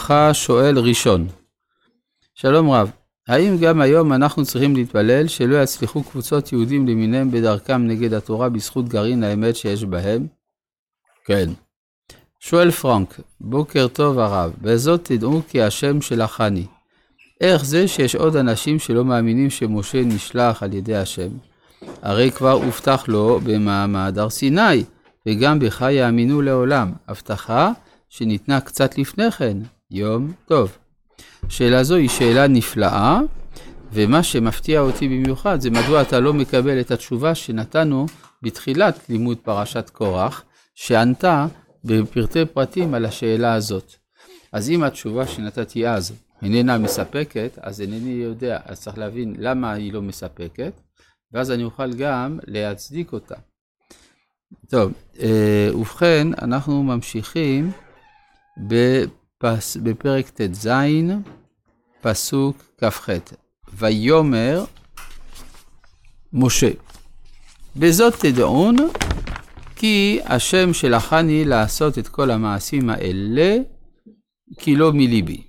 ברכה שואל ראשון. שלום רב, האם גם היום אנחנו צריכים להתפלל שלא יצליחו קבוצות יהודים למיניהם בדרכם נגד התורה בזכות גרעין האמת שיש בהם? כן. שואל פרנק, בוקר טוב הרב, בזאת תדעו כי השם שלחני. איך זה שיש עוד אנשים שלא מאמינים שמשה נשלח על ידי השם? הרי כבר הובטח לו במעמד הר סיני, וגם בך יאמינו לעולם. הבטחה שניתנה קצת לפני כן, יום טוב. שאלה זו היא שאלה נפלאה, ומה שמפתיע אותי במיוחד זה מדוע אתה לא מקבל את התשובה שנתנו בתחילת לימוד פרשת קורח, שענתה בפרטי פרטים על השאלה הזאת. אז אם התשובה שנתתי אז איננה מספקת, אז אינני יודע, אז צריך להבין למה היא לא מספקת, ואז אני אוכל גם להצדיק אותה. טוב, אה, ובכן, אנחנו ממשיכים בפס, בפרק ט"ז, פסוק כ"ח. ויאמר משה, בזאת תדעון כי השם שלחני לעשות את כל המעשים האלה, כי לא מליבי.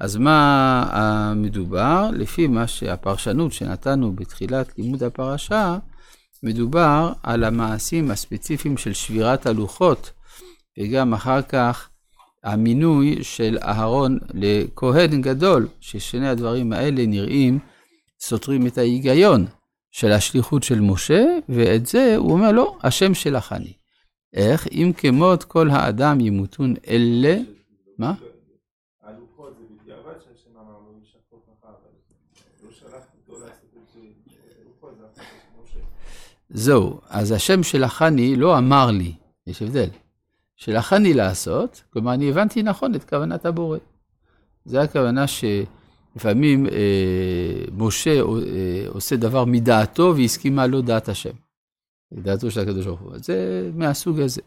אז מה מדובר? לפי מה שהפרשנות שנתנו בתחילת לימוד הפרשה, מדובר על המעשים הספציפיים של שבירת הלוחות, וגם אחר כך המינוי של אהרון לכהן גדול, ששני הדברים האלה נראים סותרים את ההיגיון של השליחות של משה, ואת זה הוא אומר, לא, השם שלך אני. איך? אם כמות כל האדם ימותון אלה, מה? זהו, אז השם שלחני לא אמר לי, יש הבדל. שלחני לעשות, כלומר אני הבנתי נכון את כוונת הבורא. זה הכוונה שלפעמים אה, משה אה, עושה דבר מדעתו והסכימה לו דעת השם. דעתו של הקדוש ברוך הוא. זה מהסוג הזה.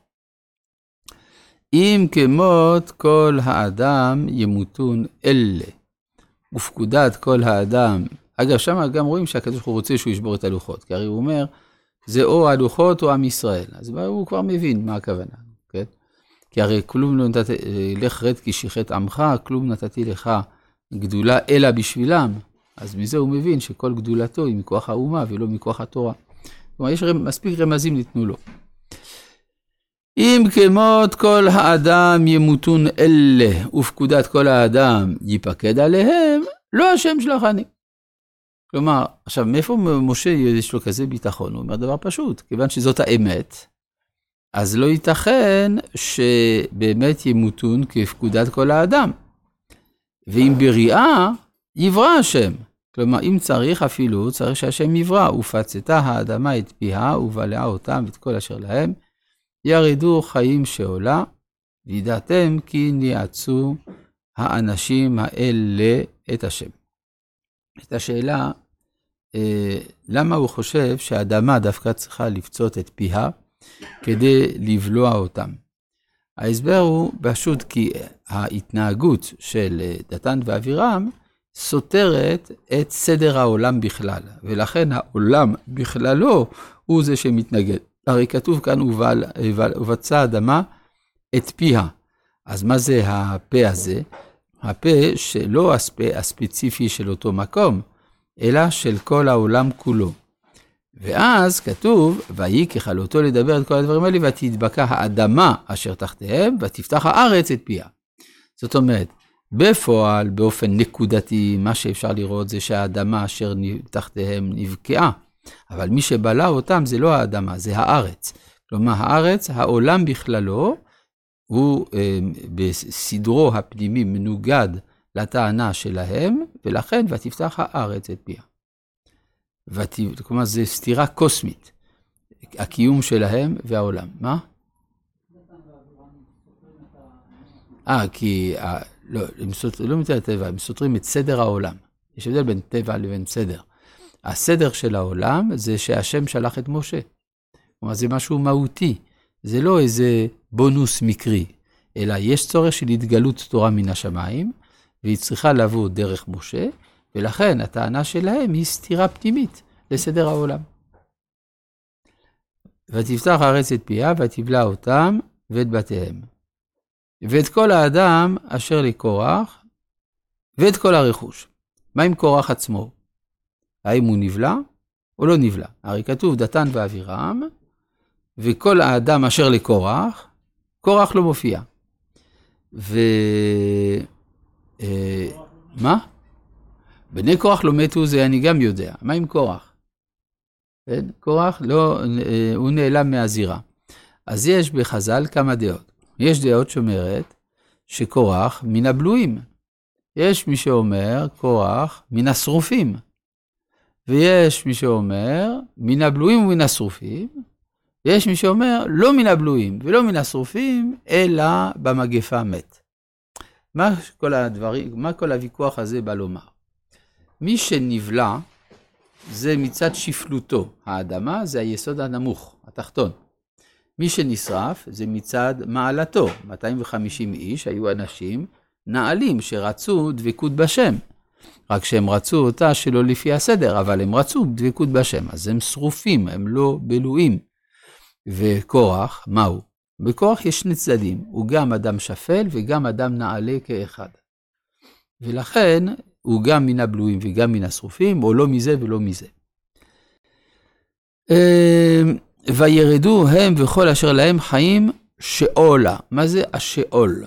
אם כמות כל האדם ימותון אלה, ופקודת כל האדם, אגב, שם גם רואים שהקדוש ברוך הוא רוצה שהוא ישבור את הלוחות, כי הרי הוא אומר, זה או הלוחות או עם ישראל. אז הוא כבר מבין מה הכוונה? כי הרי כלום לא נתתי, לך רד כי שיחת עמך, כלום נתתי לך גדולה אלא בשבילם. אז מזה הוא מבין שכל גדולתו היא מכוח האומה ולא מכוח התורה. כלומר, יש מספיק רמזים ניתנו לו. אם כמות כל האדם ימותון אלה, ופקודת כל האדם ייפקד עליהם, לא השם שלחני. כלומר, עכשיו, מאיפה משה יש לו כזה ביטחון? הוא אומר דבר פשוט, כיוון שזאת האמת, אז לא ייתכן שבאמת ימותון כפקודת כל האדם. ואם בריאה, יברא השם. כלומר, אם צריך אפילו, צריך שהשם יברא. ופצתה האדמה את פיה, ובלעה אותם ואת כל אשר להם, ירדו חיים שעולה, וידעתם כי ניאצו האנשים האלה את השם. את השאלה, אה, למה הוא חושב שהאדמה דווקא צריכה לפצות את פיה כדי לבלוע אותם? ההסבר הוא פשוט כי ההתנהגות של דתן ואבירם סותרת את סדר העולם בכלל, ולכן העולם בכללו הוא זה שמתנגד. הרי כתוב כאן, ובצע אדמה את פיה. אז מה זה הפה הזה? הפה שלא הפה הספציפי של אותו מקום, אלא של כל העולם כולו. ואז כתוב, ויהי ככלותו לדבר את כל הדברים האלה, ותדבקה האדמה אשר תחתיהם, ותפתח הארץ את פיה. זאת אומרת, בפועל, באופן נקודתי, מה שאפשר לראות זה שהאדמה אשר תחתיהם נבקעה, אבל מי שבלע אותם זה לא האדמה, זה הארץ. כלומר, הארץ, העולם בכללו, הוא אה, בסדרו הפנימי מנוגד לטענה שלהם, ולכן ותפתח הארץ את פיה. ות... כלומר, זו סתירה קוסמית, הקיום שלהם והעולם. מה? אה, כי, ה... לא, הם סותרים, לא מצד הטבע, הם סותרים את סדר העולם. יש הבדל בין טבע לבין סדר. הסדר של העולם זה שהשם שלח את משה. כלומר, זה משהו מהותי. זה לא איזה בונוס מקרי, אלא יש צורך של התגלות תורה מן השמיים, והיא צריכה לבוא דרך משה, ולכן הטענה שלהם היא סתירה פנימית לסדר העולם. ותפתח הארץ את פיה ותבלע אותם ואת בתיהם. ואת כל האדם אשר לקורח, ואת כל הרכוש. מה עם קורח עצמו? האם הוא נבלע או לא נבלע? הרי כתוב דתן ואבירם, וכל האדם אשר לקורח, קורח לא מופיע. ו... אה, מה? בני קורח לא מתו, זה אני גם יודע. מה עם קורח? כן? קורח לא, אה, הוא נעלם מהזירה. אז יש בחז"ל כמה דעות. יש דעות שאומרת שקורח מן הבלויים. יש מי שאומר קורח מן השרופים. ויש מי שאומר מן הבלויים ומן השרופים. ויש מי שאומר לא מן הבלויים ולא מן השרופים, אלא במגפה מת. מה כל הדברים, מה כל הוויכוח הזה בא לומר? מי שנבלע זה מצד שפלותו. האדמה זה היסוד הנמוך, התחתון. מי שנשרף זה מצד מעלתו. 250 איש היו אנשים נעלים שרצו דבקות בשם. רק שהם רצו אותה שלא לפי הסדר, אבל הם רצו דבקות בשם, אז הם שרופים, הם לא בלויים. וקורח, מהו? בכורח יש שני צדדים, הוא גם אדם שפל וגם אדם נעלה כאחד. ולכן הוא גם מן הבלויים וגם מן השרופים, או לא מזה ולא מזה. אמ, וירדו הם וכל אשר להם חיים שאולה. מה זה השאול?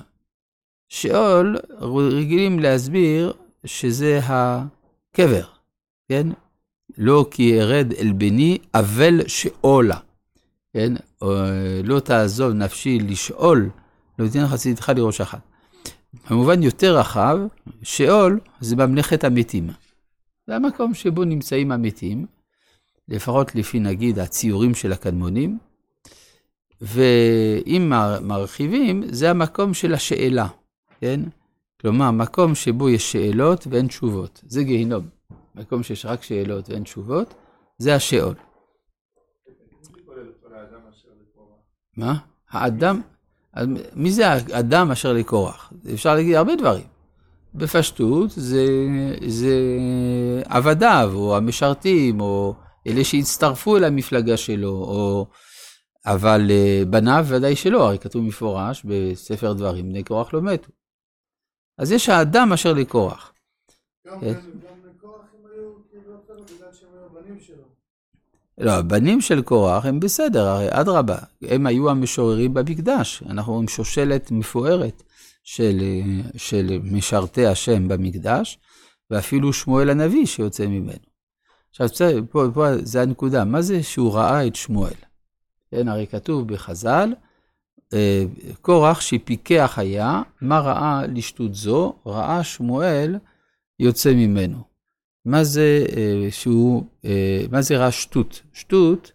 שאול, רגילים להסביר שזה הקבר, כן? לא כי ירד אל בני, אבל שאולה, כן? או, לא תעזוב נפשי לשאול, לא תתן חסידך לראש אחת. במובן יותר רחב, שאול זה ממלכת המתים. זה המקום שבו נמצאים המתים, לפחות לפי נגיד הציורים של הקדמונים, ואם מרחיבים, זה המקום של השאלה, כן? כלומר, מקום שבו יש שאלות ואין תשובות. זה גיהינום. מקום שיש רק שאלות ואין תשובות, זה השאול. מה? האדם, מי זה האדם אשר לקורח? אפשר להגיד הרבה דברים. בפשטות זה, זה עבדיו, או המשרתים, או אלה שהצטרפו אל המפלגה שלו, או... אבל אה, בניו ודאי שלא, הרי כתוב מפורש בספר דברים, בני קורח לא מתו. אז יש האדם אשר לקורח. גם. לקורח הם היו כאילו בגלל שהם היו הבנים שלו. לא, הבנים של קורח הם בסדר, הרי אדרבה, הם היו המשוררים במקדש. אנחנו רואים שושלת מפוארת של, של משרתי השם במקדש, ואפילו שמואל הנביא שיוצא ממנו. עכשיו, פה, פה זה הנקודה, מה זה שהוא ראה את שמואל? כן, הרי כתוב בחז"ל, אה, קורח שפיקח היה, מה ראה לשטות זו? ראה שמואל יוצא ממנו. מה זה אה, שהוא, אה, מה זה ראה שטות? שטות,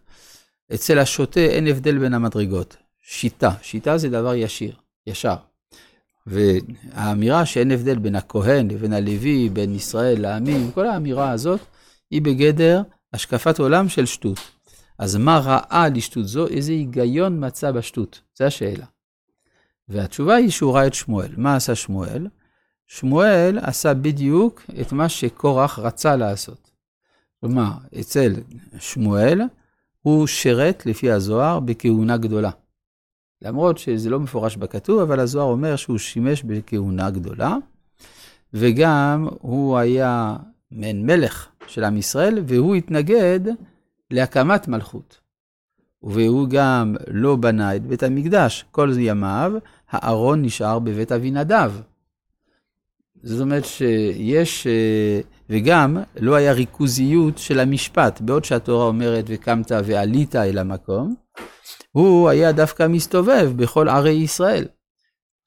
אצל השוטה אין הבדל בין המדרגות. שיטה, שיטה זה דבר ישיר, ישר. והאמירה שאין הבדל בין הכהן לבין הלוי, בין ישראל לעמים, כל האמירה הזאת היא בגדר השקפת עולם של שטות. אז מה ראה לשטות זו? איזה היגיון מצא בשטות? זו השאלה. והתשובה היא שהוא ראה את שמואל. מה עשה שמואל? שמואל עשה בדיוק את מה שקורח רצה לעשות. כלומר, אצל שמואל הוא שירת לפי הזוהר בכהונה גדולה. למרות שזה לא מפורש בכתוב, אבל הזוהר אומר שהוא שימש בכהונה גדולה, וגם הוא היה מעין מלך של עם ישראל, והוא התנגד להקמת מלכות. והוא גם לא בנה את בית המקדש. כל ימיו, הארון נשאר בבית אבינדב. זאת אומרת שיש, אה, וגם לא היה ריכוזיות של המשפט, בעוד שהתורה אומרת וקמת ועלית אל המקום, הוא היה דווקא מסתובב בכל ערי ישראל.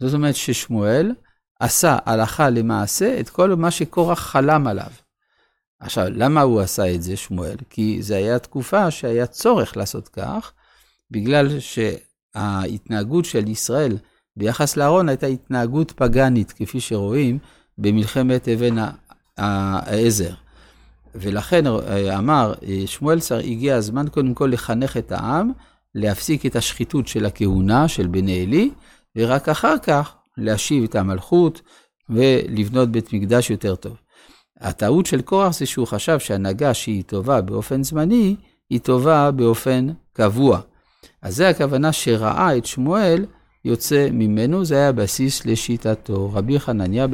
זאת אומרת ששמואל עשה הלכה למעשה את כל מה שקורח חלם עליו. עכשיו, למה הוא עשה את זה, שמואל? כי זו הייתה תקופה שהיה צורך לעשות כך, בגלל שההתנהגות של ישראל ביחס לארון הייתה התנהגות פגאנית, כפי שרואים במלחמת אבן העזר. ולכן אמר שמואל צר, הגיע הזמן קודם כל לחנך את העם, להפסיק את השחיתות של הכהונה של בני עלי, ורק אחר כך להשיב את המלכות ולבנות בית מקדש יותר טוב. הטעות של קורח זה שהוא חשב שהנהגה שהיא טובה באופן זמני, היא טובה באופן קבוע. אז זה הכוונה שראה את שמואל יוצא ממנו, זה היה בסיס לשיטתו. רבי חנניה בן